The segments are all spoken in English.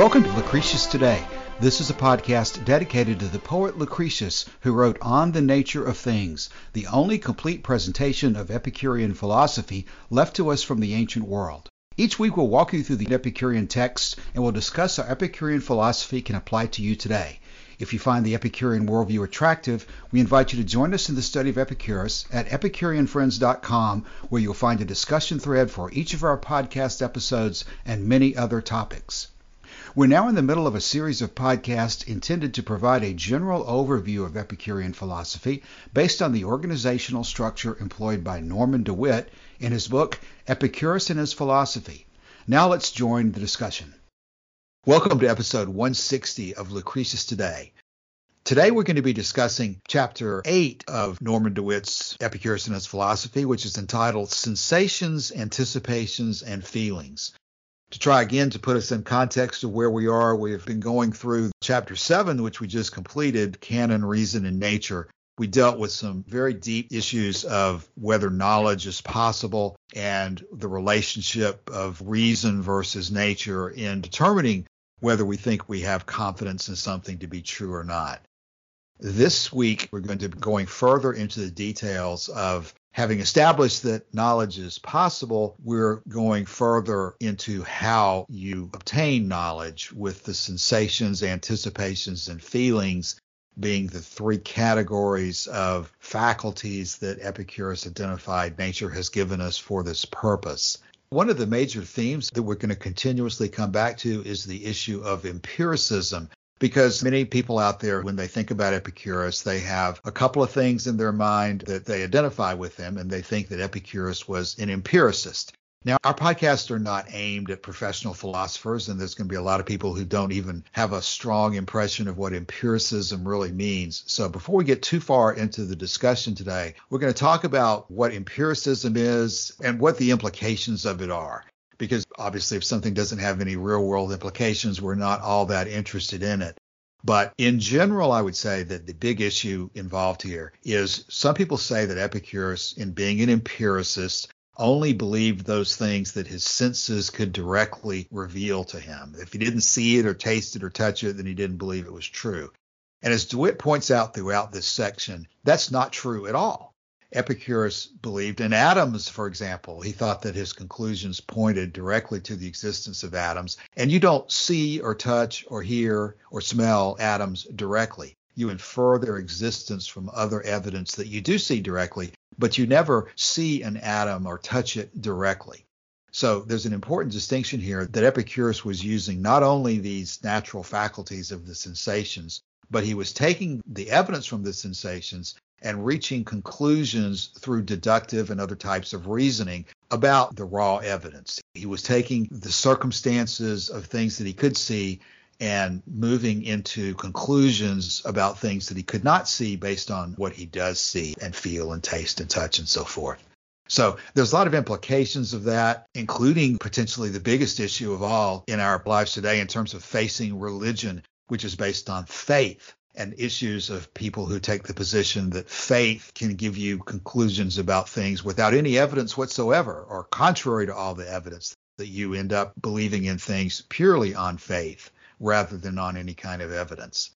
Welcome to Lucretius Today. This is a podcast dedicated to the poet Lucretius, who wrote On the Nature of Things, the only complete presentation of Epicurean philosophy left to us from the ancient world. Each week we'll walk you through the Epicurean text and we'll discuss how Epicurean philosophy can apply to you today. If you find the Epicurean worldview attractive, we invite you to join us in the study of Epicurus at EpicureanFriends.com, where you'll find a discussion thread for each of our podcast episodes and many other topics. We're now in the middle of a series of podcasts intended to provide a general overview of Epicurean philosophy based on the organizational structure employed by Norman DeWitt in his book Epicurus and His Philosophy. Now let's join the discussion. Welcome to episode 160 of Lucretius Today. Today we're going to be discussing chapter 8 of Norman DeWitt's Epicurus and His Philosophy, which is entitled Sensations, Anticipations, and Feelings to try again to put us in context of where we are, we've been going through chapter seven, which we just completed, canon, reason, and nature. We dealt with some very deep issues of whether knowledge is possible and the relationship of reason versus nature in determining whether we think we have confidence in something to be true or not. This week, we're going to be going further into the details of having established that knowledge is possible, we're going further into how you obtain knowledge with the sensations, anticipations, and feelings being the three categories of faculties that Epicurus identified nature has given us for this purpose. One of the major themes that we're going to continuously come back to is the issue of empiricism because many people out there, when they think about Epicurus, they have a couple of things in their mind that they identify with him, and they think that Epicurus was an empiricist. Now, our podcasts are not aimed at professional philosophers, and there's going to be a lot of people who don't even have a strong impression of what empiricism really means. So, before we get too far into the discussion today, we're going to talk about what empiricism is and what the implications of it are because obviously if something doesn't have any real world implications, we're not all that interested in it. But in general, I would say that the big issue involved here is some people say that Epicurus, in being an empiricist, only believed those things that his senses could directly reveal to him. If he didn't see it or taste it or touch it, then he didn't believe it was true. And as DeWitt points out throughout this section, that's not true at all. Epicurus believed in atoms, for example. He thought that his conclusions pointed directly to the existence of atoms. And you don't see or touch or hear or smell atoms directly. You infer their existence from other evidence that you do see directly, but you never see an atom or touch it directly. So there's an important distinction here that Epicurus was using not only these natural faculties of the sensations, but he was taking the evidence from the sensations and reaching conclusions through deductive and other types of reasoning about the raw evidence. He was taking the circumstances of things that he could see and moving into conclusions about things that he could not see based on what he does see and feel and taste and touch and so forth. So there's a lot of implications of that, including potentially the biggest issue of all in our lives today in terms of facing religion, which is based on faith and issues of people who take the position that faith can give you conclusions about things without any evidence whatsoever or contrary to all the evidence that you end up believing in things purely on faith rather than on any kind of evidence.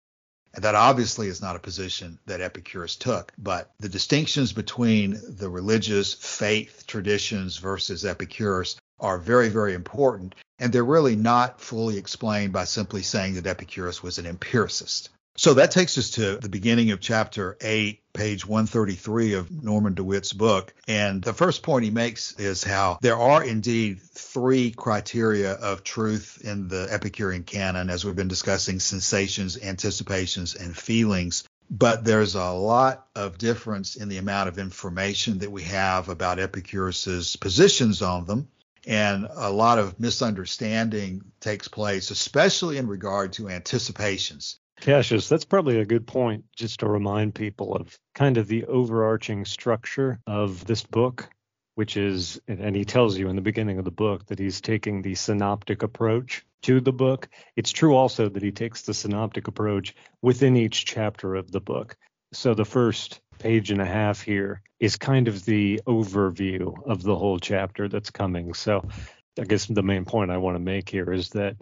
And that obviously is not a position that Epicurus took, but the distinctions between the religious faith traditions versus Epicurus are very, very important. And they're really not fully explained by simply saying that Epicurus was an empiricist. So that takes us to the beginning of chapter 8, page 133 of Norman DeWitt's book. And the first point he makes is how there are indeed three criteria of truth in the Epicurean canon, as we've been discussing sensations, anticipations, and feelings. But there's a lot of difference in the amount of information that we have about Epicurus's positions on them. And a lot of misunderstanding takes place, especially in regard to anticipations. Cassius, that's probably a good point just to remind people of kind of the overarching structure of this book, which is, and he tells you in the beginning of the book that he's taking the synoptic approach to the book. It's true also that he takes the synoptic approach within each chapter of the book. So the first page and a half here is kind of the overview of the whole chapter that's coming. So I guess the main point I want to make here is that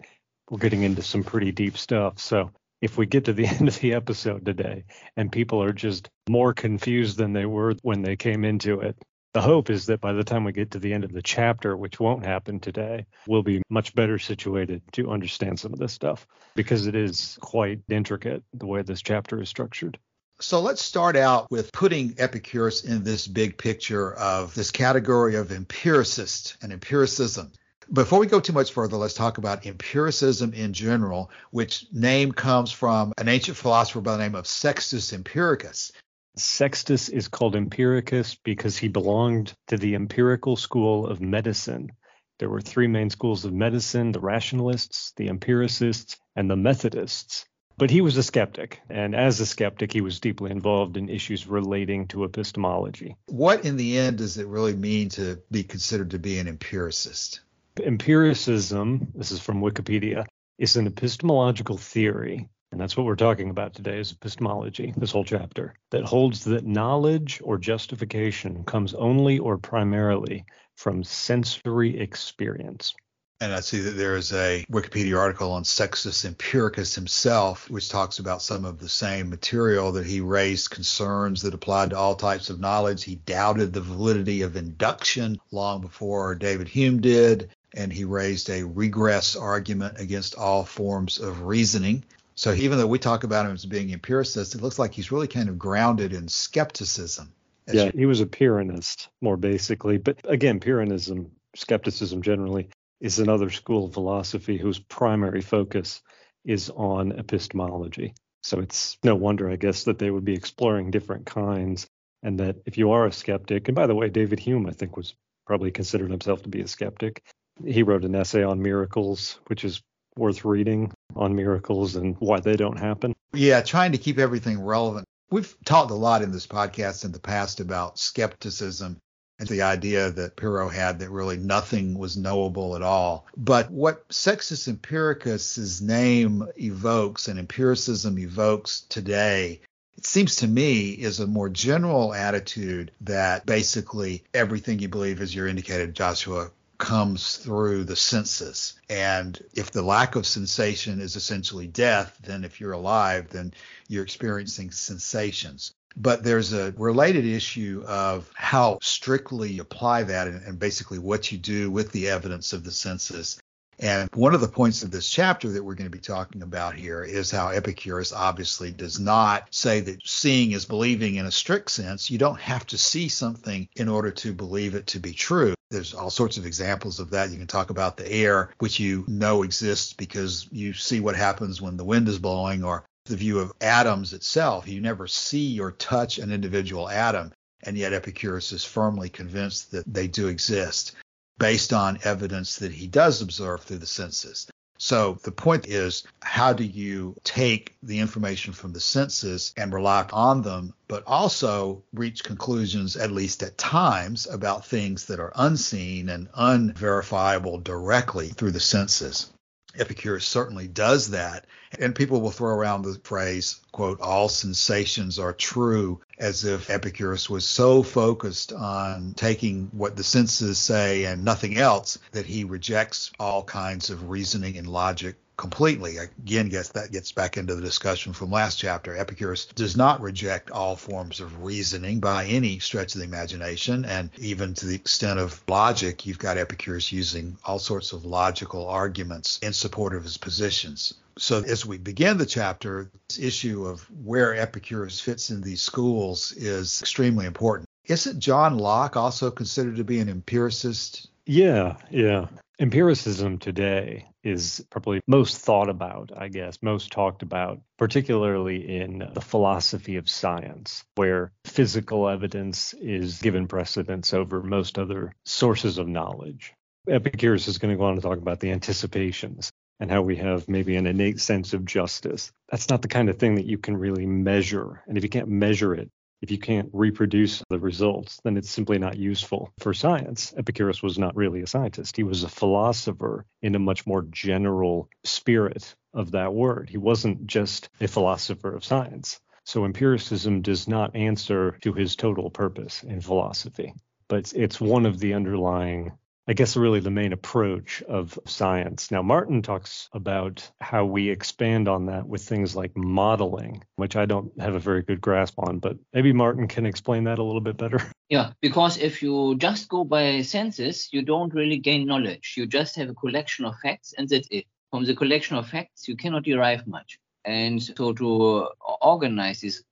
we're getting into some pretty deep stuff. So if we get to the end of the episode today and people are just more confused than they were when they came into it, the hope is that by the time we get to the end of the chapter, which won't happen today, we'll be much better situated to understand some of this stuff because it is quite intricate the way this chapter is structured. So let's start out with putting Epicurus in this big picture of this category of empiricist and empiricism. Before we go too much further, let's talk about empiricism in general, which name comes from an ancient philosopher by the name of Sextus Empiricus. Sextus is called Empiricus because he belonged to the empirical school of medicine. There were three main schools of medicine the rationalists, the empiricists, and the Methodists. But he was a skeptic, and as a skeptic, he was deeply involved in issues relating to epistemology. What, in the end, does it really mean to be considered to be an empiricist? Empiricism, this is from Wikipedia, is an epistemological theory and that's what we're talking about today is epistemology, this whole chapter, that holds that knowledge or justification comes only or primarily from sensory experience. And I see that there is a Wikipedia article on Sextus Empiricus himself, which talks about some of the same material that he raised concerns that applied to all types of knowledge. He doubted the validity of induction long before David Hume did, and he raised a regress argument against all forms of reasoning. So even though we talk about him as being empiricist, it looks like he's really kind of grounded in skepticism. Yeah, he was a Pyrrhonist more basically. But again, Pyrrhonism, skepticism generally, is another school of philosophy whose primary focus is on epistemology. So it's no wonder, I guess, that they would be exploring different kinds. And that if you are a skeptic, and by the way, David Hume, I think, was probably considered himself to be a skeptic. He wrote an essay on miracles, which is worth reading on miracles and why they don't happen. Yeah, trying to keep everything relevant. We've talked a lot in this podcast in the past about skepticism and the idea that Pyrrho had that really nothing was knowable at all. But what Sextus Empiricus's name evokes and empiricism evokes today it seems to me is a more general attitude that basically everything you believe, as you're indicated, Joshua, comes through the senses. And if the lack of sensation is essentially death, then if you're alive, then you're experiencing sensations. But there's a related issue of how strictly you apply that and, and basically what you do with the evidence of the senses. And one of the points of this chapter that we're going to be talking about here is how Epicurus obviously does not say that seeing is believing in a strict sense. You don't have to see something in order to believe it to be true. There's all sorts of examples of that. You can talk about the air, which you know exists because you see what happens when the wind is blowing, or the view of atoms itself. You never see or touch an individual atom, and yet Epicurus is firmly convinced that they do exist based on evidence that he does observe through the senses. So the point is, how do you take the information from the senses and rely on them, but also reach conclusions, at least at times, about things that are unseen and unverifiable directly through the senses? Epicurus certainly does that. And people will throw around the phrase, quote, all sensations are true, as if Epicurus was so focused on taking what the senses say and nothing else that he rejects all kinds of reasoning and logic completely. Again, guess that gets back into the discussion from last chapter. Epicurus does not reject all forms of reasoning by any stretch of the imagination, and even to the extent of logic, you've got Epicurus using all sorts of logical arguments in support of his positions. So as we begin the chapter, this issue of where Epicurus fits in these schools is extremely important. Isn't John Locke also considered to be an empiricist? Yeah, yeah. Empiricism today is probably most thought about, I guess, most talked about, particularly in the philosophy of science, where physical evidence is given precedence over most other sources of knowledge. Epicurus is going to go on to talk about the anticipations and how we have maybe an innate sense of justice. That's not the kind of thing that you can really measure. And if you can't measure it, if you can't reproduce the results, then it's simply not useful for science. Epicurus was not really a scientist. He was a philosopher in a much more general spirit of that word. He wasn't just a philosopher of science. So empiricism does not answer to his total purpose in philosophy, but it's one of the underlying I guess, really the main approach of science. Now, Martin talks about how we expand on that with things like modeling, which I don't have a very good grasp on, but maybe Martin can explain that a little bit better. Yeah, because if you just go by senses, you don't really gain knowledge. You just have a collection of facts, and that's it. From the collection of facts, you cannot derive much. And so to organize these,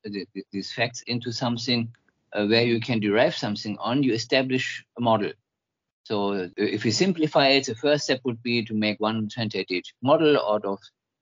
these facts into something uh, where you can derive something on, you establish a model. So if you simplify it, the first step would be to make one tentative model out of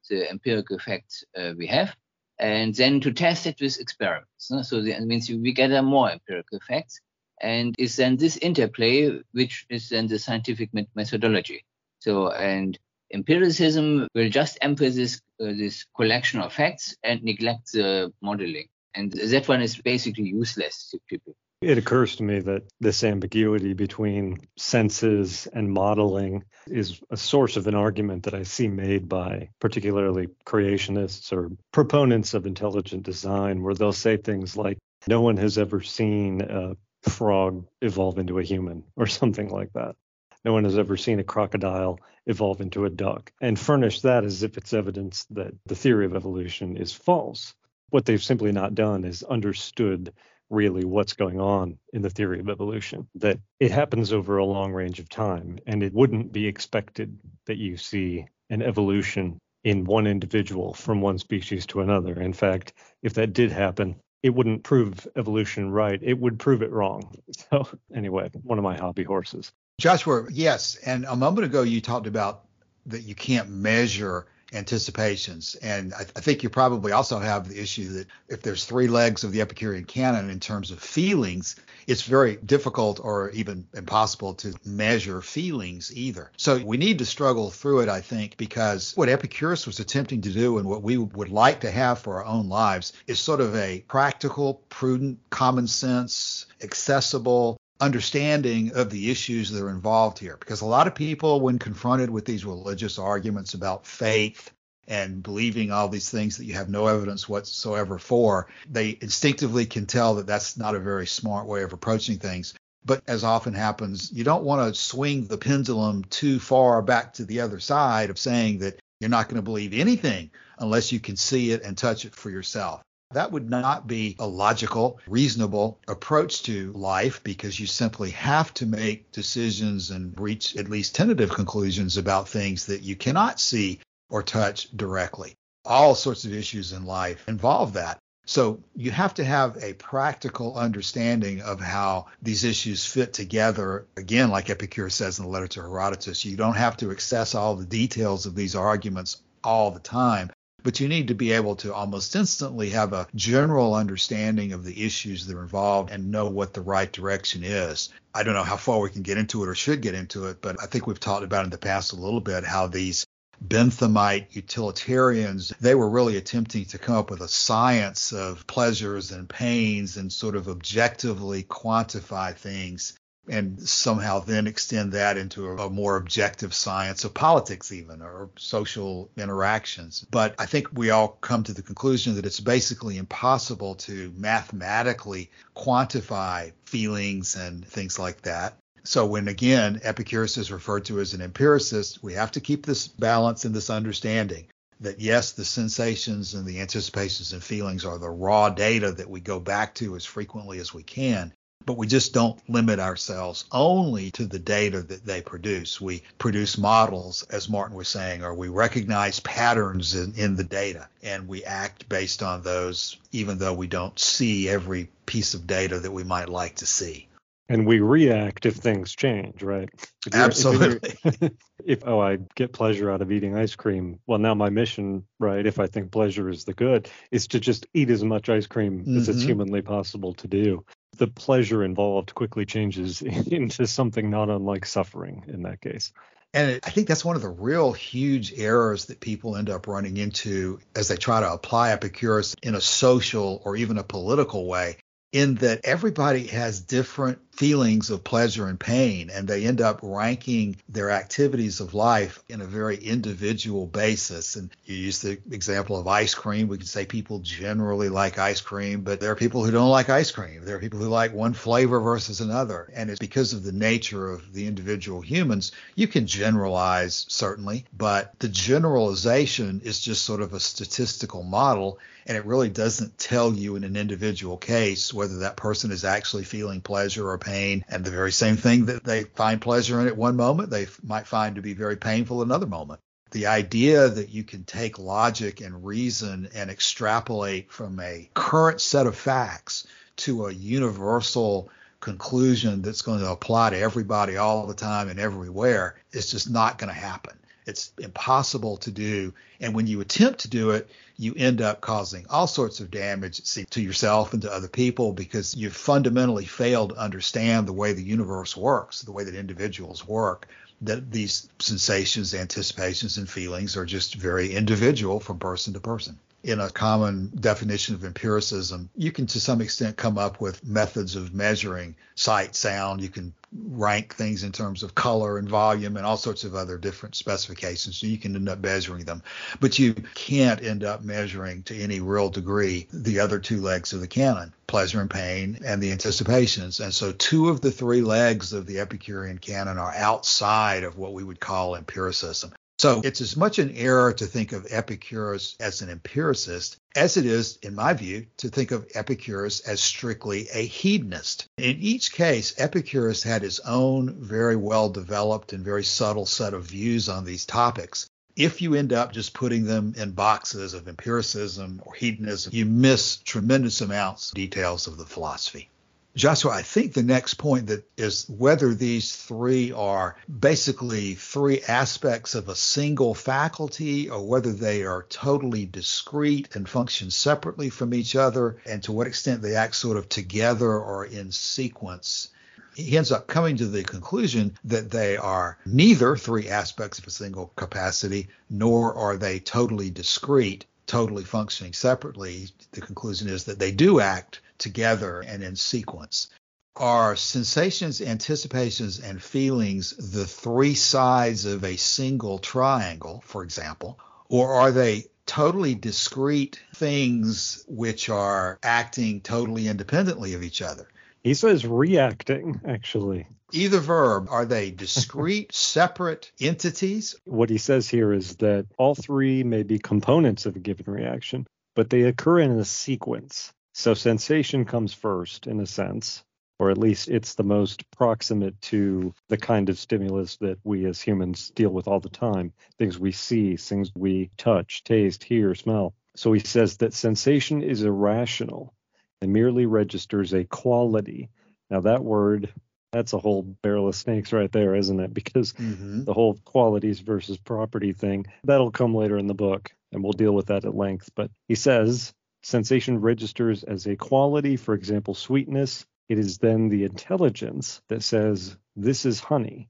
the empirical facts uh, we have, and then to test it with experiments. No? So that means we gather more empirical facts, and it's then this interplay which is then the scientific methodology. So and empiricism will just emphasize uh, this collection of facts and neglect the modeling, and that one is basically useless to people. It occurs to me that this ambiguity between senses and modeling is a source of an argument that I see made by particularly creationists or proponents of intelligent design, where they'll say things like, no one has ever seen a frog evolve into a human or something like that. No one has ever seen a crocodile evolve into a duck and furnish that as if it's evidence that the theory of evolution is false. What they've simply not done is understood really what's going on in the theory of evolution, that it happens over a long range of time, and it wouldn't be expected that you see an evolution in one individual from one species to another. In fact, if that did happen, it wouldn't prove evolution right. It would prove it wrong. So, anyway, one of my hobby horses. Joshua, yes. And a moment ago, you talked about that you can't measure anticipations. And I, I, think you probably also have the issue that if there's three legs of the Epicurean canon in terms of feelings, it's very difficult or even impossible to measure feelings either. So we need to struggle through it, I think, because what Epicurus was attempting to do and what we would like to have for our own lives is sort of a practical, prudent, common sense, accessible, understanding of the issues that are involved here. Because a lot of people, when confronted with these religious arguments about faith and believing all these things that you have no evidence whatsoever for, they instinctively can tell that that's not a very smart way of approaching things. But as often happens, you don't want to swing the pendulum too far back to the other side of saying that you're not going to believe anything unless you can see it and touch it for yourself. That would not be a logical, reasonable approach to life because you simply have to make decisions and reach at least tentative conclusions about things that you cannot see or touch directly. All sorts of issues in life involve that. So you have to have a practical understanding of how these issues fit together. Again, like Epicurus says in the letter to Herodotus, you don't have to access all the details of these arguments all the time, but you need to be able to almost instantly have a general understanding of the issues that are involved and know what the right direction is. I don't know how far we can get into it or should get into it, but I think we've talked about in the past a little bit how these Benthamite utilitarians, they were really attempting to come up with a science of pleasures and pains and sort of objectively quantify things and somehow then extend that into a, a, more objective science of politics even or social interactions. But i think we all come to the conclusion that it's basically impossible to mathematically quantify feelings and things like that. So when again epicurus is referred to as an empiricist we have to keep this balance and this understanding that yes, the sensations and the anticipations and feelings are the raw data that we go back to as frequently as we can but we just don't limit ourselves only to the data that they produce. We produce models, as Martin was saying, or we recognize patterns in, in the data and we act based on those, even though we don't see every piece of data that we might like to see. And we react if things change, right? If Absolutely. If, if, oh, I get pleasure out of eating ice cream. Well, now my mission, right, if I think pleasure is the good, is to just eat as much ice cream mm-hmm. as it's mm-hmm. humanly possible to do the pleasure involved quickly changes into something not unlike suffering in that case. And I think that's one of the real huge errors that people end up running into as they try to apply Epicurus in a social or even a political way, in that everybody has different feelings of pleasure and pain, and they end up ranking their activities of life in a very individual basis. And you use the example of ice cream. We can say people generally like ice cream, but there are people who don't like ice cream. There are people who like one flavor versus another. And it's because of the nature of the individual humans. You can generalize, certainly, but the generalization is just sort of a statistical model and it really doesn't tell you in an individual case whether that person is actually feeling pleasure or pain. And the very same thing that they find pleasure in at one moment, they might find to be very painful another moment. The idea that you can take logic and reason and extrapolate from a current set of facts to a universal conclusion that's going to apply to everybody all the time and everywhere is just not going to happen. It's impossible to do. And when you attempt to do it, you end up causing all sorts of damage to yourself and to other people because you've fundamentally failed to understand the way the universe works, the way that individuals work. That these sensations, anticipations, and feelings are just very individual from person to person in a common definition of empiricism, you can to some extent come up with methods of measuring sight, sound. You can rank things in terms of color and volume and all sorts of other different specifications. So you can end up measuring them, but you can't end up measuring to any real degree the other two legs of the canon, pleasure and pain and the anticipations. And so two of the three legs of the Epicurean canon are outside of what we would call empiricism. So it's as much an error to think of Epicurus as an empiricist as it is, in my view, to think of Epicurus as strictly a hedonist. In each case, Epicurus had his own very well developed and very subtle set of views on these topics. If you end up just putting them in boxes of empiricism or hedonism, you miss tremendous amounts of details of the philosophy. Joshua, I think the next point that is whether these three are basically three aspects of a single faculty or whether they are totally discrete and function separately from each other and to what extent they act sort of together or in sequence. He ends up coming to the conclusion that they are neither three aspects of a single capacity nor are they totally discrete, totally functioning separately. The conclusion is that they do act together and in sequence. Are sensations, anticipations, and feelings the three sides of a single triangle, for example, or are they totally discrete things which are acting totally independently of each other? He says reacting, actually. Either verb, are they discrete, separate entities? What he says here is that all three may be components of a given reaction, but they occur in a sequence. So sensation comes first in a sense, or at least it's the most proximate to the kind of stimulus that we as humans deal with all the time things we see, things we touch, taste, hear, smell. So he says that sensation is irrational and merely registers a quality. Now, that word, that's a whole barrel of snakes right there, isn't it? Because mm-hmm. the whole qualities versus property thing, that'll come later in the book, and we'll deal with that at length. But he says Sensation registers as a quality, for example, sweetness. It is then the intelligence that says, This is honey.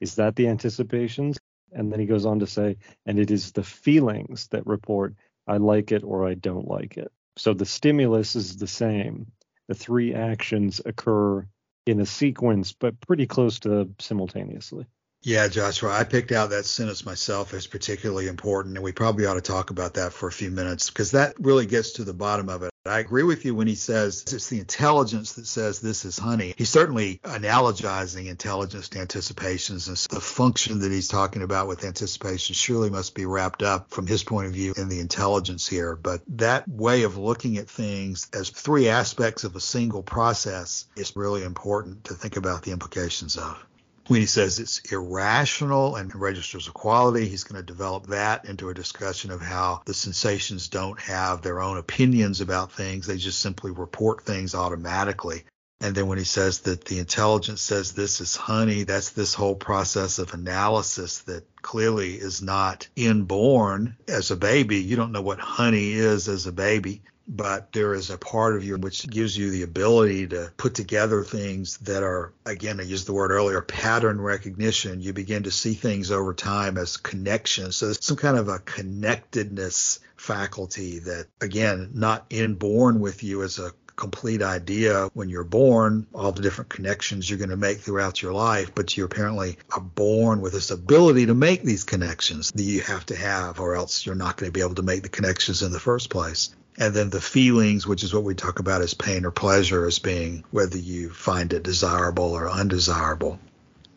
Is that the anticipations? And then he goes on to say, And it is the feelings that report, I like it or I don't like it. So the stimulus is the same. The three actions occur in a sequence, but pretty close to simultaneously. Yeah, Joshua, I picked out that sentence myself as particularly important, and we probably ought to talk about that for a few minutes because that really gets to the bottom of it. I agree with you when he says it's the intelligence that says this is honey. He's certainly analogizing intelligence to anticipations, and so the function that he's talking about with anticipation surely must be wrapped up from his point of view in the intelligence here. But that way of looking at things as three aspects of a single process is really important to think about the implications of when he says it's irrational and registers a quality, he's going to develop that into a discussion of how the sensations don't have their own opinions about things. They just simply report things automatically. And then when he says that the intelligence says this is honey, that's this whole process of analysis that clearly is not inborn as a baby. You don't know what honey is as a baby but there is a part of you which gives you the ability to put together things that are, again, I used the word earlier, pattern recognition. You begin to see things over time as connections. So there's some kind of a connectedness faculty that, again, not inborn with you as a complete idea when you're born, all the different connections you're going to make throughout your life, but you apparently are born with this ability to make these connections that you have to have, or else you're not going to be able to make the connections in the first place. And then the feelings, which is what we talk about as pain or pleasure, as being whether you find it desirable or undesirable.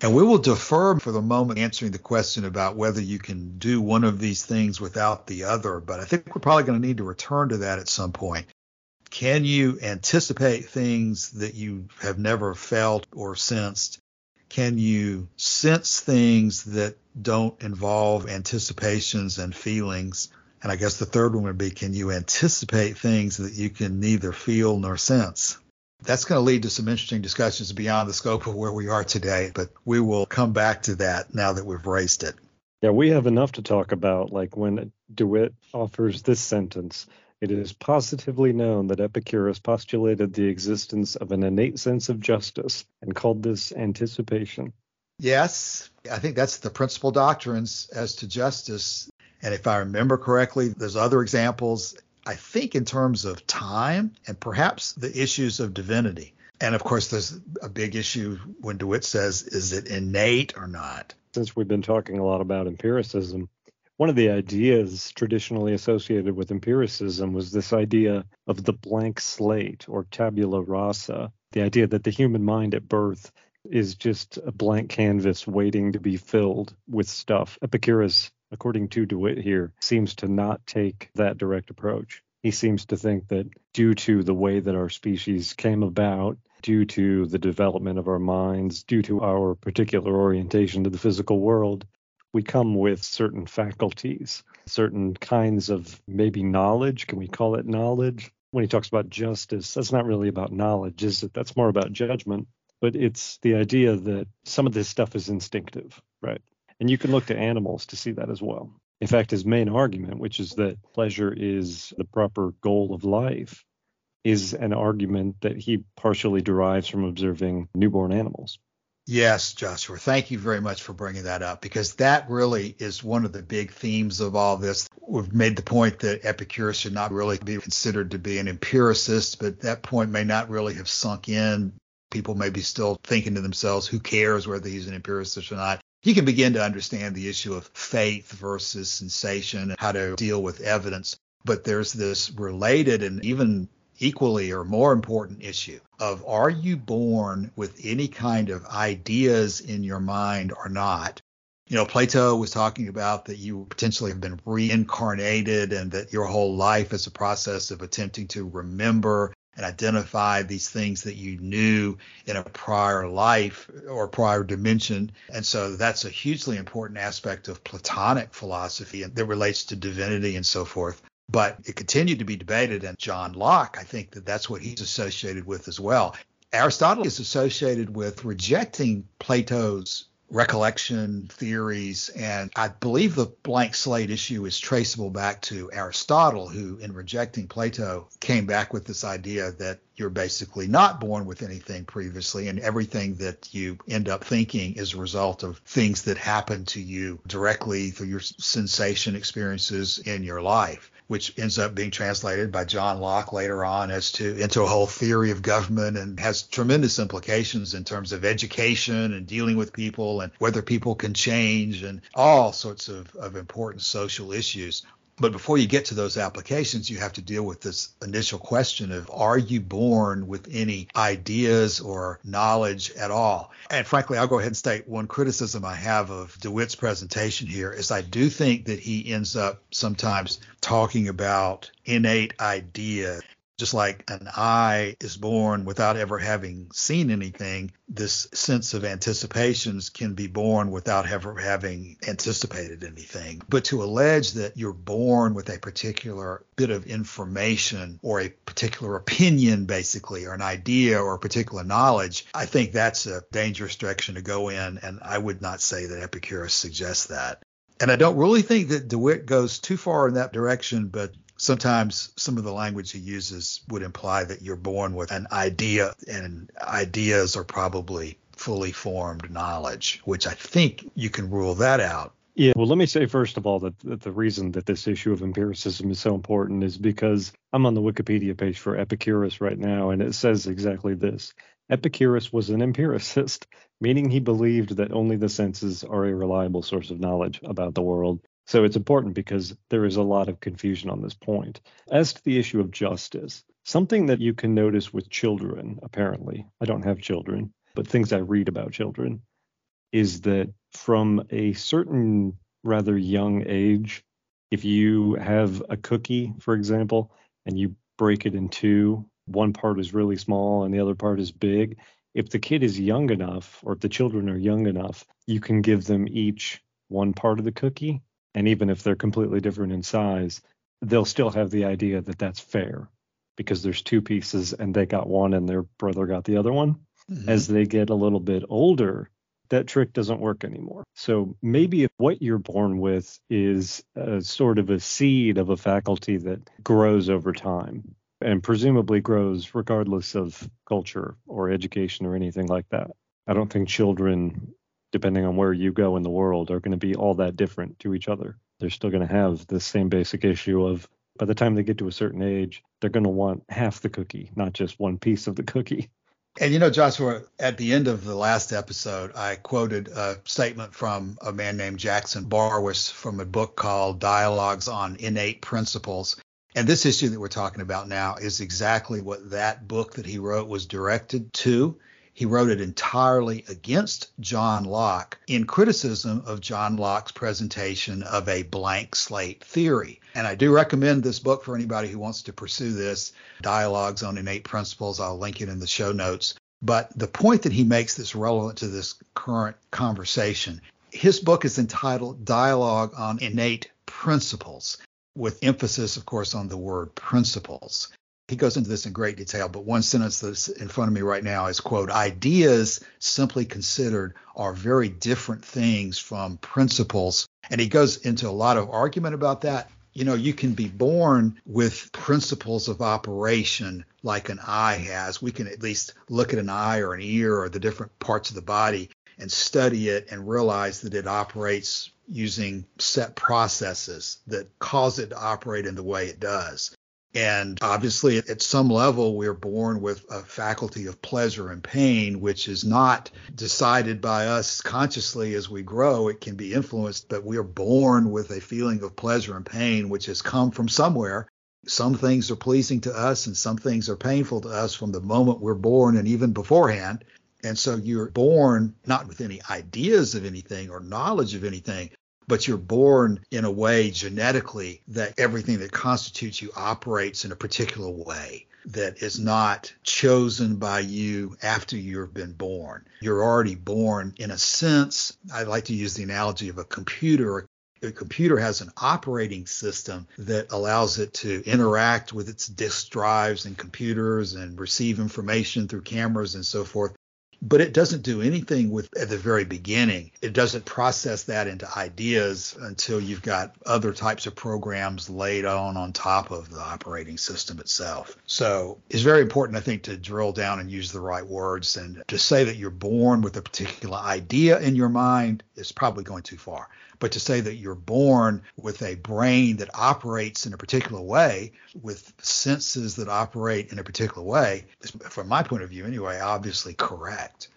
And we will defer for the moment answering the question about whether you can do one of these things without the other, but I think we're probably going to need to return to that at some point. Can you anticipate things that you have never felt or sensed? Can you sense things that don't involve anticipations and feelings? And I guess the third one would be can you anticipate things that you can neither feel nor sense? That's going to lead to some interesting discussions beyond the scope of where we are today, but we will come back to that now that we've raised it. Yeah, we have enough to talk about, like when DeWitt offers this sentence. It is positively known that Epicurus postulated the existence of an innate sense of justice and called this anticipation. Yes, I think that's the principal doctrines as to justice. And if I remember correctly, there's other examples I think, in terms of time and perhaps the issues of divinity. And of course, there's a big issue when DeWitt says, is it innate or not? Since we've been talking a lot about empiricism, one of the ideas traditionally associated with empiricism was this idea of the blank slate or tabula rasa, the idea that the human mind at birth is just a blank canvas waiting to be filled with stuff. Epicurus according to DeWitt here, seems to not take that direct approach. He seems to think that due to the way that our species came about, due to the development of our minds, due to our particular orientation to the physical world, we come with certain faculties, certain kinds of maybe knowledge. Can we call it knowledge? When he talks about justice, that's not really about knowledge, is it? That's more about judgment. But it's the idea that some of this stuff is instinctive, right? And you can look to animals to see that as well. In fact, his main argument, which is that pleasure is the proper goal of life, is an argument that he partially derives from observing newborn animals. Yes, Joshua. Thank you very much for bringing that up because that really is one of the big themes of all this. We've made the point that Epicurus should not really be considered to be an empiricist, but that point may not really have sunk in. People may be still thinking to themselves, who cares whether he's an empiricist or not? You can begin to understand the issue of faith versus sensation and how to deal with evidence. But there's this related and even equally or more important issue of are you born with any kind of ideas in your mind or not? You know, Plato was talking about that you potentially have been reincarnated and that your whole life is a process of attempting to remember and identify these things that you knew in a prior life or prior dimension. And so that's a hugely important aspect of Platonic philosophy that relates to divinity and so forth. But it continued to be debated, and John Locke, I think that that's what he's associated with as well. Aristotle is associated with rejecting Plato's recollection theories. And I believe the blank slate issue is traceable back to Aristotle, who, in rejecting Plato, came back with this idea that you're basically not born with anything previously, and everything that you end up thinking is a result of things that happen to you directly through your sensation experiences in your life which ends up being translated by John Locke later on as to into a whole theory of government and has tremendous implications in terms of education and dealing with people and whether people can change and all sorts of, of important social issues. But before you get to those applications, you have to deal with this initial question of are you born with any ideas or knowledge at all? And frankly, I'll go ahead and state one criticism I have of DeWitt's presentation here is I do think that he ends up sometimes talking about innate idea just like an eye is born without ever having seen anything, this sense of anticipations can be born without ever having anticipated anything. But to allege that you're born with a particular bit of information or a particular opinion, basically, or an idea or a particular knowledge, I think that's a dangerous direction to go in. And I would not say that Epicurus suggests that. And I don't really think that DeWitt goes too far in that direction, but sometimes some of the language he uses would imply that you're born with an idea, and ideas are probably fully formed knowledge, which I think you can rule that out. Yeah, well, let me say first of all that, that, the reason that this issue of empiricism is so important is because I'm on the Wikipedia page for Epicurus right now, and it says exactly this Epicurus was an empiricist, meaning he believed that only the senses are a reliable source of knowledge about the world. So it's important because there is a lot of confusion on this point. As to the issue of justice, something that you can notice with children, apparently, I don't have children, but things I read about children, is that from a certain rather young age, if you have a cookie, for example, and you break it in two one part is really small and the other part is big. If the kid is young enough, or if the children are young enough, you can give them each one part of the cookie. And even if they're completely different in size, they'll still have the idea that that's fair because there's two pieces and they got one and their brother got the other one. Mm-hmm. As they get a little bit older, that trick doesn't work anymore. So maybe if what you're born with is a sort of a seed of a faculty that grows over time and presumably grows regardless of culture or education or anything like that. I don't think children, depending on where you go in the world, are going to be all that different to each other. They're still going to have the same basic issue of by the time they get to a certain age, they're going to want half the cookie, not just one piece of the cookie. And you know, Joshua, at the end of the last episode, I quoted a statement from a man named Jackson Barwis from a book called Dialogues on Innate Principles. And this issue that we're talking about now is exactly what that book that he wrote was directed to. He wrote it entirely against John Locke in criticism of John Locke's presentation of a blank slate theory. And I do recommend this book for anybody who wants to pursue this Dialogues on Innate Principles. I'll link it in the show notes. But the point that he makes that's relevant to this current conversation, his book is entitled Dialogue on Innate Principles with emphasis, of course, on the word principles. He goes into this in great detail, but one sentence that's in front of me right now is quote, ideas simply considered are very different things from principles. And he goes into a lot of argument about that. You know, you can be born with principles of operation like an eye has. We can at least look at an eye or an ear or the different parts of the body and study it and realize that it operates using set processes that cause it to operate in the way it does. And obviously, at some level, we're born with a faculty of pleasure and pain, which is not decided by us consciously as we grow. It can be influenced, but we are born with a feeling of pleasure and pain, which has come from somewhere. Some things are pleasing to us, and some things are painful to us from the moment we're born and even beforehand. And so you're born not with any ideas of anything or knowledge of anything, but you're born in a way genetically that everything that constitutes you operates in a particular way that is not chosen by you after you've been born. You're already born in a sense. I like to use the analogy of a computer. A computer has an operating system that allows it to interact with its disk drives and computers and receive information through cameras and so forth but it doesn't do anything with at the very beginning. It doesn't process that into ideas until you've got other types of programs laid on on top of the operating system itself. So it's very important, I think, to drill down and use the right words. And to say that you're born with a particular idea in your mind is probably going too far. But to say that you're born with a brain that operates in a particular way, with senses that operate in a particular way, is, from my point of view anyway, obviously correct.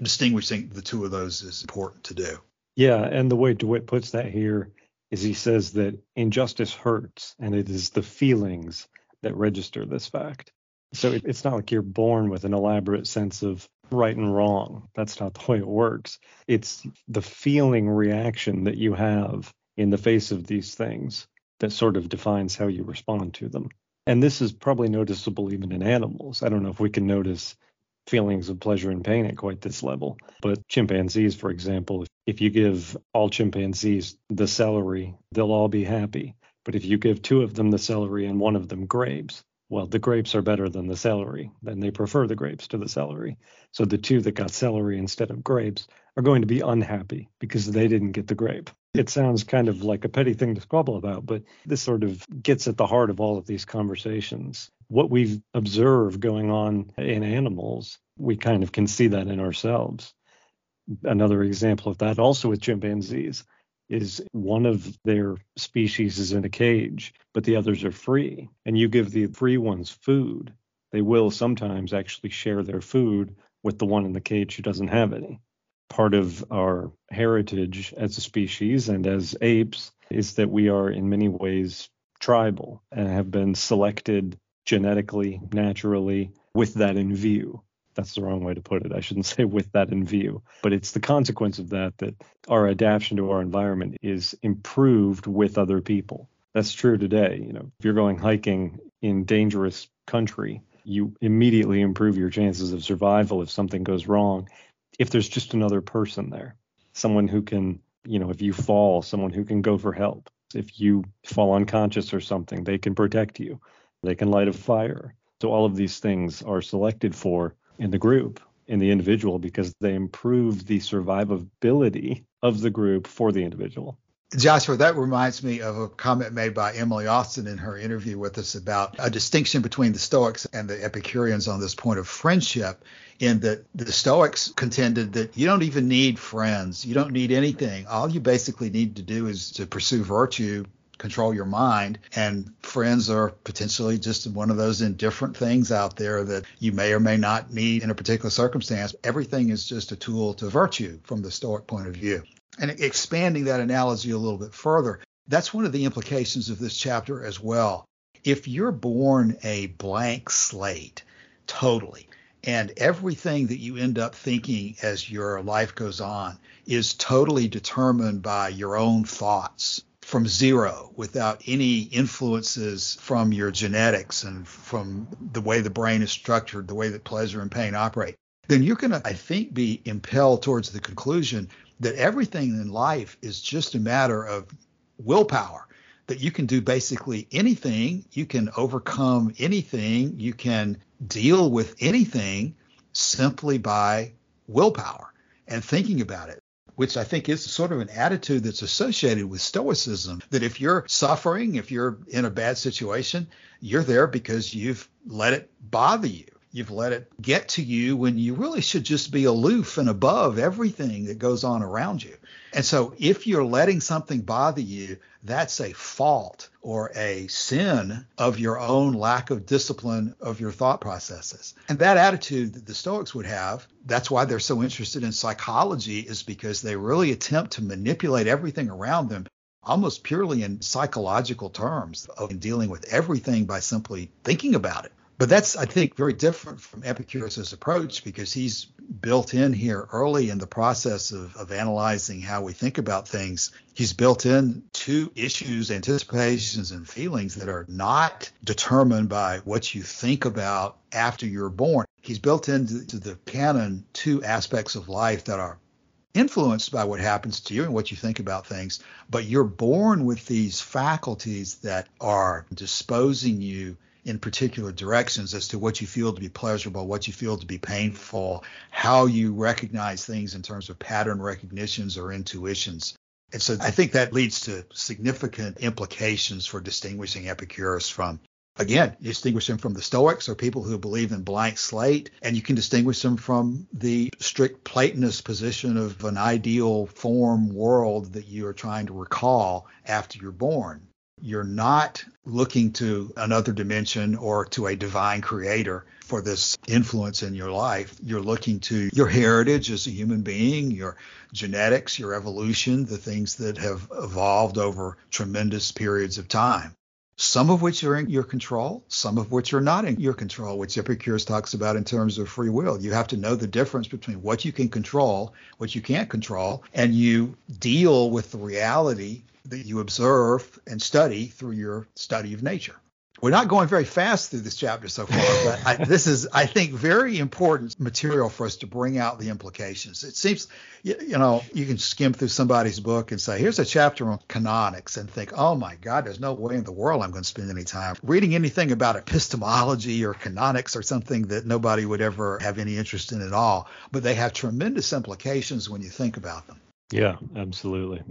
Distinguishing the two of those is important to do. Yeah, and the way DeWitt puts that here is he says that injustice hurts, and it is the feelings that register this fact. So it's not like you're born with an elaborate sense of right and wrong. That's not the way it works. It's the feeling reaction that you have in the face of these things that sort of defines how you respond to them. And this is probably noticeable even in animals. I don't know if we can notice feelings of pleasure and pain at quite this level. But chimpanzees, for example, if you give all chimpanzees the celery, they'll all be happy. But if you give two of them the celery and one of them grapes, well, the grapes are better than the celery, then they prefer the grapes to the celery. So the two that got celery instead of grapes are going to be unhappy because they didn't get the grape. It sounds kind of like a petty thing to squabble about, but this sort of gets at the heart of all of these conversations. What we've observed going on in animals, we kind of can see that in ourselves. Another example of that, also with chimpanzees, is one of their species is in a cage, but the others are free, and you give the free ones food, they will sometimes actually share their food with the one in the cage who doesn't have any. Part of our heritage as a species and as apes is that we are in many ways tribal and have been selected genetically, naturally, with that in view. That's the wrong way to put it. I shouldn't say with that in view, but it's the consequence of that that our adaptation to our environment is improved with other people. That's true today. You know, if you're going hiking in dangerous country, you immediately improve your chances of survival if something goes wrong. If there's just another person there, someone who can, you know, if you fall, someone who can go for help. If you fall unconscious or something, they can protect you. They can light a fire. So all of these things are selected for in the group, in the individual, because they improve the survivability of the group for the individual. Joshua, that reminds me of a comment made by Emily Austin in her interview with us about a distinction between the Stoics and the Epicureans on this point of friendship, in that the Stoics contended that you don't even need friends, you don't need anything. All you basically need to do is to pursue virtue, control your mind. And friends are potentially just one of those indifferent things out there that you may or may not need in a particular circumstance. Everything is just a tool to virtue from the Stoic point of view. And expanding that analogy a little bit further, that's one of the implications of this chapter as well. If you're born a blank slate, totally, and everything that you end up thinking as your life goes on is totally determined by your own thoughts from zero without any influences from your genetics and from the way the brain is structured, the way that pleasure and pain operate, then you're going to, I think, be impelled towards the conclusion that everything in life is just a matter of willpower that you can do basically anything, you can overcome anything, you can deal with anything simply by willpower and thinking about it. Which I think is sort of an attitude that's associated with Stoicism. That if you're suffering, if you're in a bad situation, you're there because you've let it bother you. You've let it get to you when you really should just be aloof and above everything that goes on around you. And so if you're letting something bother you, that's a fault or a sin of your own lack of discipline of your thought processes. And that attitude that the Stoics would have, that's why they're so interested in psychology, is because they really attempt to manipulate everything around them almost purely in psychological terms of dealing with everything by simply thinking about it. But that's, I think, very different from Epicurus' approach because he's built in here early in the process of, of analyzing how we think about things. He's built in two issues, anticipations, and feelings that are not determined by what you think about after you're born. He's built into the canon two aspects of life that are influenced by what happens to you and what you think about things, but you're born with these faculties that are disposing you in particular directions as to what you feel to be pleasurable, what you feel to be painful, how you recognize things in terms of pattern recognitions or intuitions. And so I think that leads to significant implications for distinguishing Epicurus from Again, you distinguish him from the Stoics or people who believe in blank slate, and you can distinguish them from the strict Platonist position of an ideal form world that you are trying to recall after you're born you're not looking to another dimension or to a divine creator for this influence in your life. You're looking to your heritage as a human being, your genetics, your evolution, the things that have evolved over tremendous periods of time. Some of which are in your control, some of which are not in your control, which Epicurus talks about in terms of free will. You have to know the difference between what you can control, what you can't control, and you deal with the reality that you observe and study through your study of nature. We're not going very fast through this chapter so far, but I, this is, I think, very important material for us to bring out the implications. It seems, you, you, know, you can skim through somebody's book and say, here's a chapter on canonics, and think, oh my God, there's no way in the world I'm going to spend any time reading anything about epistemology or canonics or something that nobody would ever have any interest in at all. But they have tremendous implications when you think about them. Yeah, absolutely.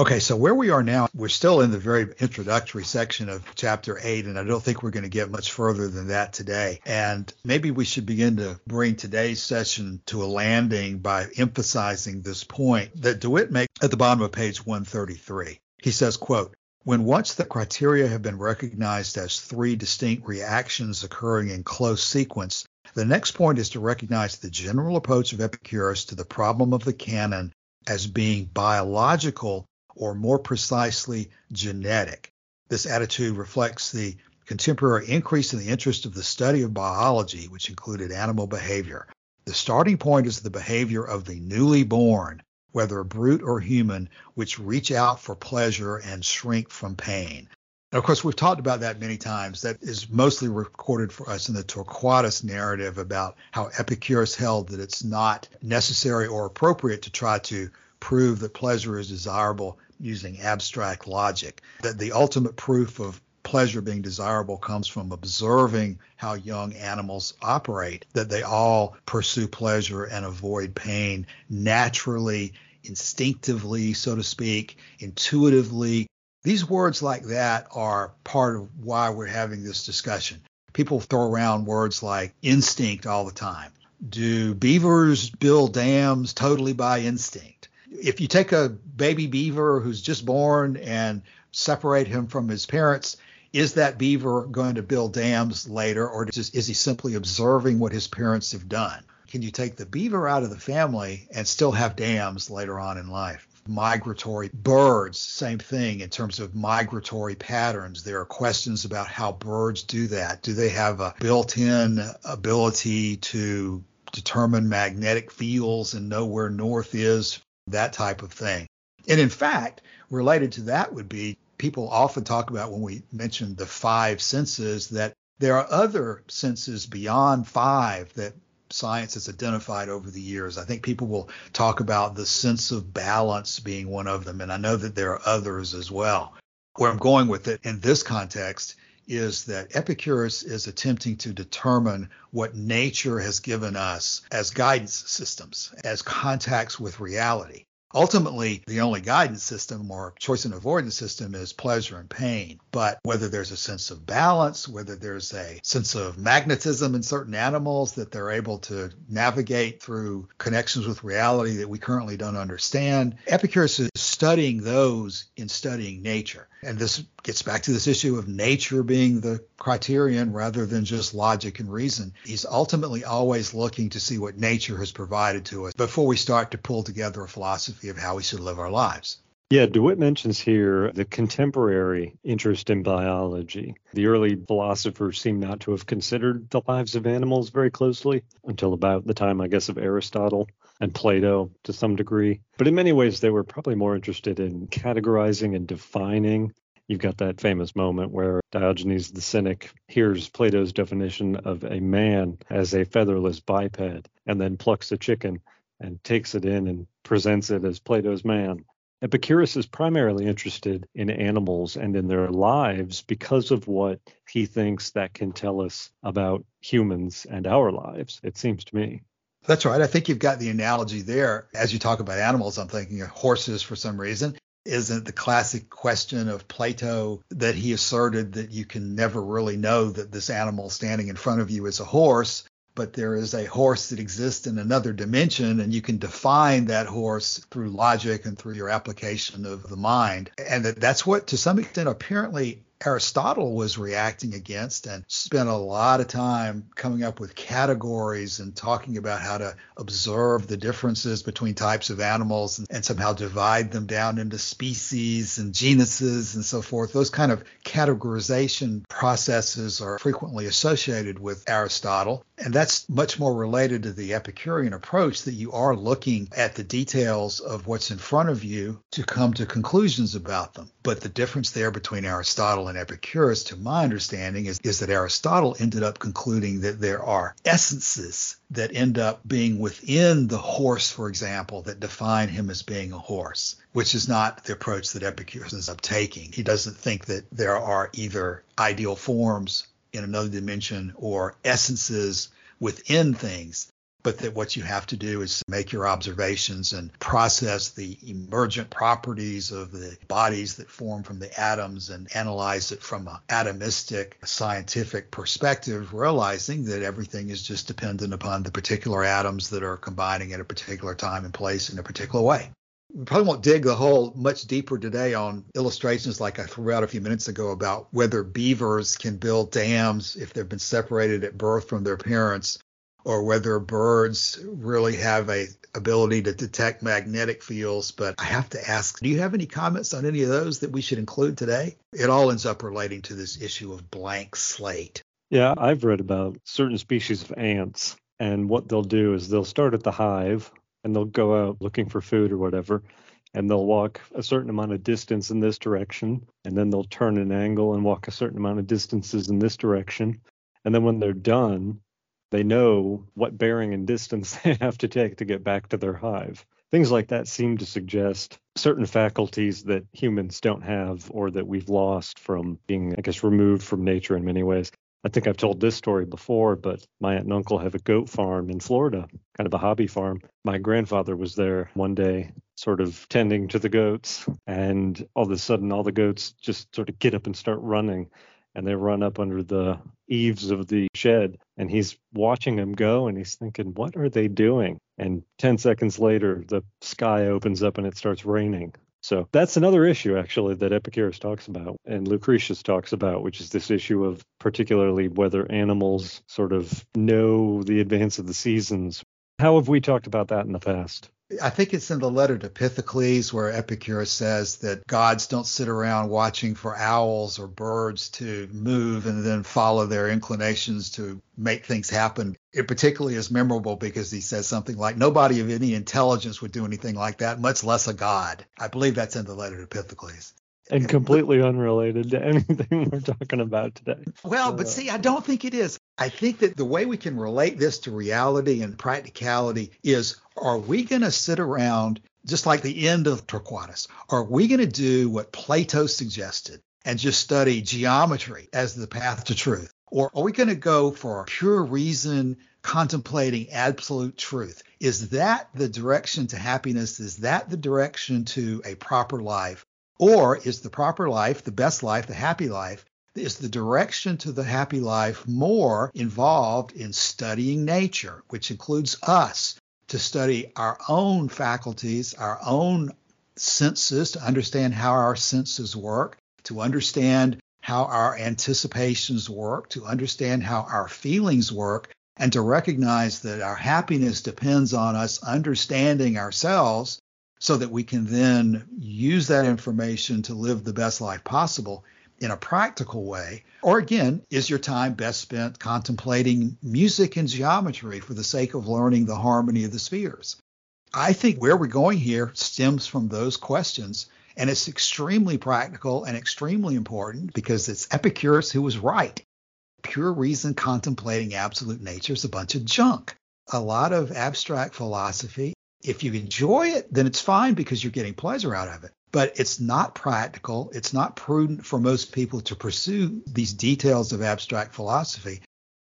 Okay, so where we are now, we're still in the very introductory section of chapter 8, and I don't think we're going to get much further than that today. And maybe we should begin to bring today's session to a landing by emphasizing this point that DeWitt makes at the bottom of page 133. He says, quote, when once the criteria have been recognized as three distinct reactions occurring in close sequence, the next point is to recognize the general approach of Epicurus to the problem of the canon as being biological or more precisely genetic. This attitude reflects the contemporary increase in the interest of the study of biology, which included animal behavior. The starting point is the behavior of the newly born, whether brute or human, which reach out for pleasure and shrink from pain. Of course, we've talked about that many times. That is mostly recorded for us in the Torquatus narrative about how Epicurus held that it's not necessary or appropriate to try to prove that pleasure is desirable using abstract logic. That the ultimate proof of pleasure being desirable comes from observing how young animals operate, that they all pursue pleasure and avoid pain naturally, instinctively, so to speak, intuitively. These words like that are part of why we're having this discussion. People throw around words like instinct all the time. Do beavers build dams totally by instinct? If you take a baby beaver who's just born and separate him from his parents, is that beaver going to build dams later, or just, is he simply observing what his parents have done? Can you take the beaver out of the family and still have dams later on in life? Migratory birds, same thing in terms of migratory patterns. There are questions about how birds do that. Do they have a built in ability to determine magnetic fields and know where north is that type of thing. And in fact, related to that would be people often talk about when we mention the five senses that there are other senses beyond five that science has identified over the years. I think people will talk about the sense of balance being one of them, and I know that there are others as well. Where I'm going with it in this context is that Epicurus is attempting to determine what nature has given us as guidance systems, as contacts with reality. Ultimately, the only guidance system or choice and avoidance system is pleasure and pain. But whether there's a sense of balance, whether there's a sense of magnetism in certain animals that they're able to navigate through connections with reality that we currently don't understand, Epicurus is studying those in studying nature. And this gets back to this issue of nature being the criterion rather than just logic and reason. He's ultimately always looking to see what nature has provided to us before we start to pull together a philosophy of how we should live our lives. Yeah, DeWitt mentions here the contemporary interest in biology. The early philosophers seem not to have considered the lives of animals very closely until about the time, I guess, of Aristotle and Plato to some degree. But in many ways, they were probably more interested in categorizing and defining. You've got that famous moment where Diogenes the Cynic hears Plato's definition of a man as a featherless biped and then plucks a chicken and takes it in and presents it as Plato's man. Epicurus is primarily interested in animals and in their lives because of what he thinks that can tell us about humans and our lives, it seems to me. That's right. I think you've got the analogy there. As you talk about animals, I'm thinking of horses for some reason. Isn't the classic question of Plato that he asserted that you can never really know that this animal standing in front of you is a horse, but there is a horse that exists in another dimension, and you can define that horse through logic and through your application of the mind. And that, that's what, to some extent, apparently Aristotle was reacting against and spent a lot of time coming up with categories and talking about how to observe the differences between types of animals and, and, somehow divide them down into species and genuses and so forth. Those kind of categorization processes are frequently associated with Aristotle. And that's much more related to the Epicurean approach that you are looking at the details of what's in front of you to come to conclusions about them. But the difference there between Aristotle and Epicurus, to my understanding, is, is that Aristotle ended up concluding that there are essences that end up being within the horse, for example, that define him as being a horse, which is not the approach that Epicurus is up taking. He doesn't think that there are either ideal forms in another dimension or essences within things but that what you have to do is make your observations and process the emergent properties of the bodies that form from the atoms and analyze it from an atomistic scientific perspective, realizing that everything is just dependent upon the particular atoms that are combining at a particular time and place in a particular way. We probably won't dig the hole much deeper today on illustrations like I threw out a few minutes ago about whether beavers can build dams if they've been separated at birth from their parents or whether birds really have a ability to detect magnetic fields. But I have to ask, do you have any comments on any of those that we should include today? It all ends up relating to this issue of blank slate. Yeah, I've read about certain species of ants, and what they'll do is they'll start at the hive and they'll go out looking for food or whatever. And they'll walk a certain amount of distance in this direction, and then they'll turn an angle and walk a certain amount of distances in this direction. And then when they're done, they know what bearing and distance they have to take to get back to their hive. Things like that seem to suggest certain faculties that humans don't have or that we've lost from being, I guess, removed from nature in many ways. I think I've told this story before, but my aunt and uncle have a goat farm in Florida, kind of a hobby farm. My grandfather was there one day, sort of tending to the goats, and all of a sudden, all the goats just sort of get up and start running and they run up under the eaves of the shed and he's watching them go and he's thinking what are they doing? And 10 seconds later the sky opens up and it starts raining. So that's another issue actually that epicurus talks about and lucretius talks about which is this issue of particularly whether animals sort of know the advance of the seasons. How have we talked about that in the past I think it's in the letter to Pythocles where Epicurus says that gods don't sit around watching for owls or birds to move and then follow their inclinations to make things happen. It particularly is memorable because he says something like, Nobody of any intelligence would do anything like that, much less a god. I believe that's in the letter to Pythocles and completely unrelated to anything we're talking about today. Well, but see, I don't think it is. I think that the way we can relate this to reality and practicality is are we going to sit around just like the end of Torquatus? Are we going to do what Plato suggested and just study geometry as the path to truth? Or are we going to go for pure reason, contemplating absolute truth? Is that the direction to happiness? Is that the direction to a proper life? Or is the proper life, the best life, the happy life, is the direction to the happy life more involved in studying nature, which includes us, to study our own faculties, our own senses, to understand how our senses work, to understand how our anticipations work, to understand how our feelings work, and to recognize that our happiness depends on us understanding ourselves so that we can then use that information to live the best life possible in a practical way? Or again, is your time best spent contemplating music and geometry for the sake of learning the harmony of the spheres? I think where we're going here stems from those questions. And it's extremely practical and extremely important because it's Epicurus who was right. Pure reason contemplating absolute nature is a bunch of junk. A lot of abstract philosophy if you enjoy it, then it's fine because you're getting pleasure out of it. But it's not practical. It's not prudent for most people to pursue these details of abstract philosophy.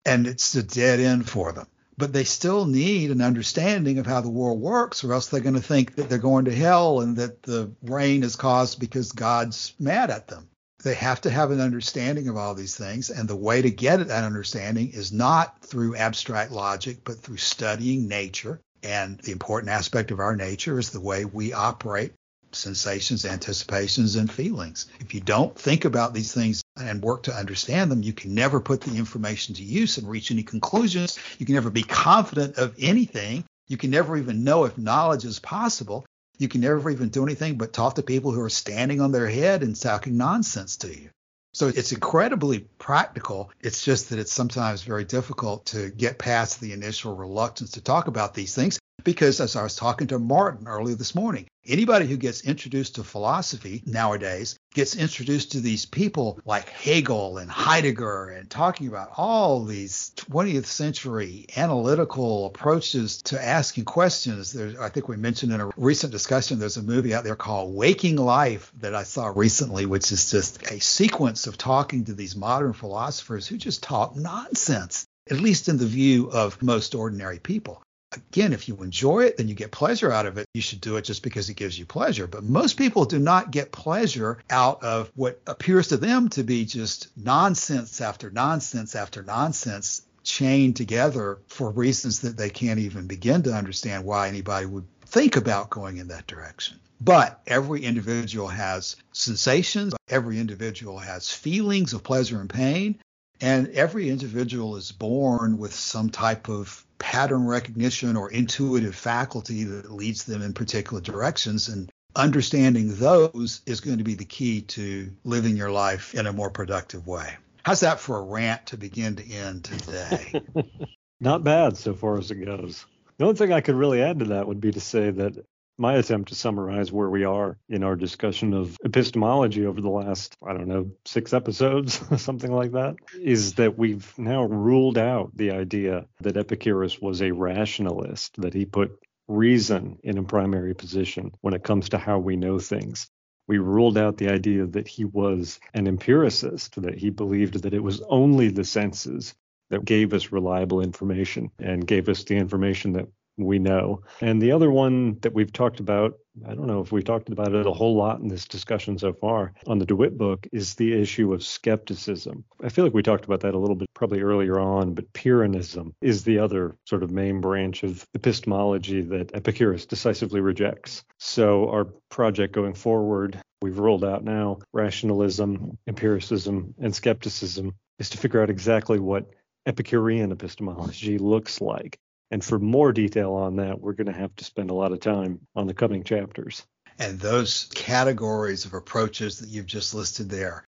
And it's a dead end for them. But they still need an understanding of how the world works, or else they're going to think that they're going to hell and that the rain is caused because God's mad at them. They have to have an understanding of all these things. And the way to get that understanding is not through abstract logic, but through studying nature and the important aspect of our nature is the way we operate sensations, anticipations, and feelings. If you don't think about these things and work to understand them, you can never put the information to use and reach any conclusions. You can never be confident of anything. You can never even know if knowledge is possible. You can never even do anything but talk to people who are standing on their head and talking nonsense to you. So it's incredibly practical. It's just that it's sometimes very difficult to get past the initial reluctance to talk about these things because as I was talking to Martin earlier this morning, anybody who gets introduced to philosophy nowadays gets introduced to these people like Hegel and Heidegger and talking about all these 20th century analytical approaches to asking questions. There's, I think we mentioned in a recent discussion, there's a movie out there called Waking Life that I saw recently, which is just a sequence of talking to these modern philosophers who just talk nonsense, at least in the view of most ordinary people. Again, if you enjoy it, then you get pleasure out of it. You should do it just because it gives you pleasure. But most people do not get pleasure out of what appears to them to be just nonsense after nonsense after nonsense chained together for reasons that they can't even begin to understand why anybody would think about going in that direction. But every individual has sensations, every individual has feelings of pleasure and pain, and every individual is born with some type of pattern recognition or intuitive faculty that leads them in particular directions. And understanding those is going to be the key to living your life in a more productive way. How's that for a rant to begin to end today? Not bad so far as it goes. The only thing I could really add to that would be to say that my attempt to summarize where we are in our discussion of epistemology over the last, I don't know, six episodes, something like that, is that we've now ruled out the idea that Epicurus was a rationalist, that he put reason in a primary position when it comes to how we know things. We ruled out the idea that he was an empiricist, that he believed that it was only the senses that gave us reliable information and gave us the information that we know. And the other one that we've talked about, I don't know if we've talked about it a whole lot in this discussion so far on the DeWitt book, is the issue of skepticism. I feel like we talked about that a little bit probably earlier on, but Pyrrhonism is the other sort of main branch of epistemology that Epicurus decisively rejects. So our project going forward, we've rolled out now rationalism, empiricism, and skepticism is to figure out exactly what Epicurean epistemology looks like. And for more detail on that, we're going to have to spend a lot of time on the coming chapters. And those categories of approaches that you've just listed there,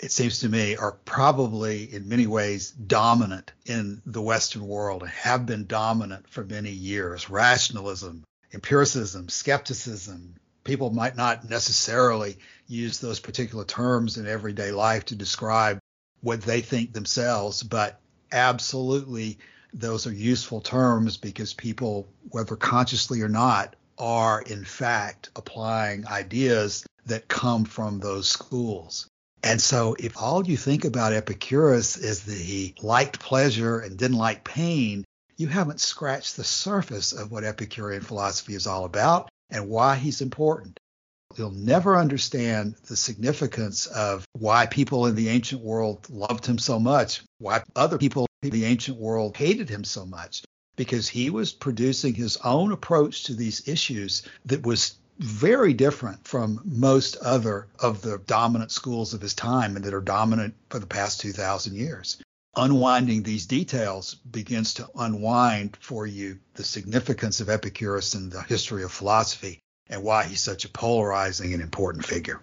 it seems to me, are probably in many ways dominant in the Western world and have been dominant for many years. Rationalism, empiricism, skepticism. People might not necessarily use those particular terms in everyday life to describe what they think themselves, but absolutely those are useful terms because people, whether consciously or not, are in fact applying ideas that come from those schools. And so, if all you think about Epicurus is that he liked pleasure and didn't like pain, you haven't scratched the surface of what Epicurean philosophy is all about and why he's important. You'll never understand the significance of why people in the ancient world loved him so much, why other people in the ancient world hated him so much, because he was producing his own approach to these issues that was very different from most other of the dominant schools of his time and that are dominant for the past 2,000 years. Unwinding these details begins to unwind for you the significance of Epicurus in the history of philosophy and why he's such a polarizing and important figure.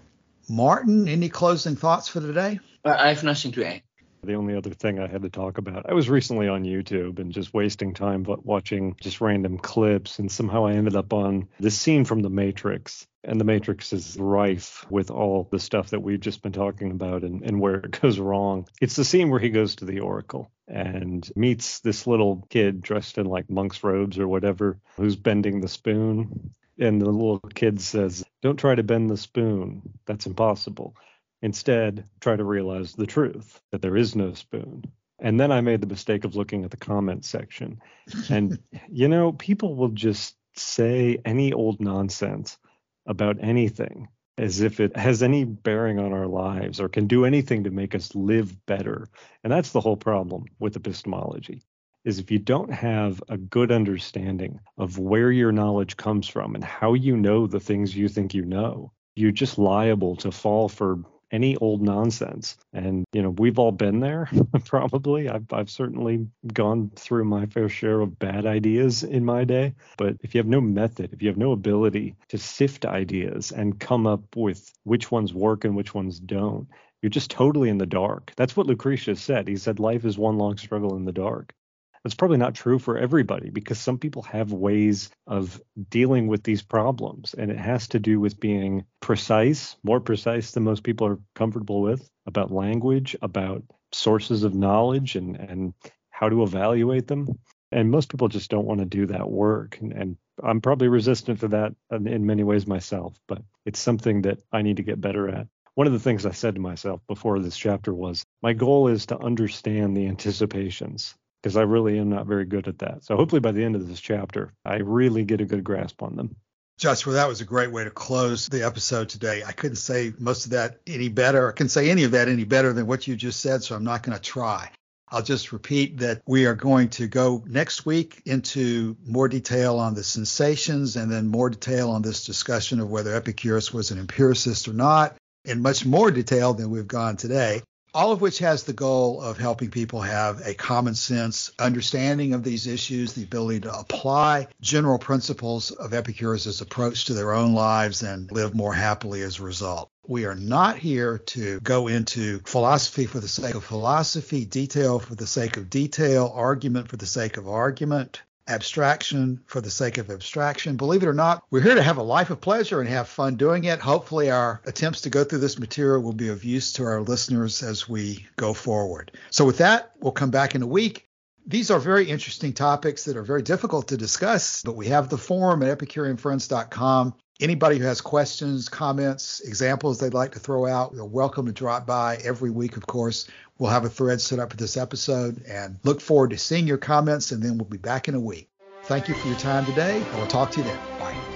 Martin, any closing thoughts for today? I have nothing to add. The only other thing I had to talk about, I was recently on YouTube and just wasting time watching just random clips, and somehow I ended up on this scene from The Matrix. And The Matrix is rife with all the stuff that we've just been talking about and, and where it goes wrong. It's the scene where he goes to the Oracle and meets this little kid dressed in like monk's robes or whatever who's bending the spoon and the little kid says, Don't try to bend the spoon. That's impossible. Instead, try to realize the truth that there is no spoon. And then I made the mistake of looking at the comment section. And, you know, people will just say any old nonsense about anything as if it has any bearing on our lives or can do anything to make us live better. And that's the whole problem with epistemology is if you don't have a good understanding of where your knowledge comes from and how you know the things you think you know, you're just liable to fall for any old nonsense. And you know, we've all been there probably. I've I've certainly gone through my fair share of bad ideas in my day, but if you have no method, if you have no ability to sift ideas and come up with which ones work and which ones don't, you're just totally in the dark. That's what Lucretius said. He said life is one long struggle in the dark. That's probably not true for everybody because some people have ways of dealing with these problems. And it has to do with being precise, more precise than most people are comfortable with, about language, about sources of knowledge and, and how to evaluate them. And most people just don't want to do that work. And, and I'm probably resistant to that in many ways myself, but it's something that I need to get better at. One of the things I said to myself before this chapter was my goal is to understand the anticipations because I really am not very good at that. So hopefully by the end of this chapter, I really get a good grasp on them. Joshua, that was a great way to close the episode today. I couldn't say most of that any better. I can't say any of that any better than what you just said, so I'm not going to try. I'll just repeat that we are going to go next week into more detail on the sensations and then more detail on this discussion of whether Epicurus was an empiricist or not, in much more detail than we've gone today all of which has the goal of helping people have a common sense understanding of these issues, the ability to apply general principles of Epicurus' approach to their own lives and live more happily as a result. We are not here to go into philosophy for the sake of philosophy, detail for the sake of detail, argument for the sake of argument abstraction for the sake of abstraction. Believe it or not, we're here to have a life of pleasure and have fun doing it. Hopefully, our attempts to go through this material will be of use to our listeners as we go forward. So, with that, we'll come back in a week. These are very interesting topics that are very difficult to discuss, but we have the forum at EpicureanFriends.com. Anybody who has questions, comments, examples they'd like to throw out, you're welcome to drop by every week, of course. We'll have a thread set up for this episode and look forward to seeing your comments, and then we'll be back in a week. Thank you for your time today, and we'll talk to you then. Bye.